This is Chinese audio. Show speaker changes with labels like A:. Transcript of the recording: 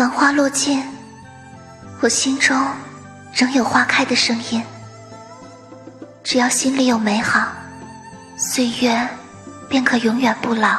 A: 繁花落尽我心中仍有花开的声音。只要心里有美好岁月便可永远不老。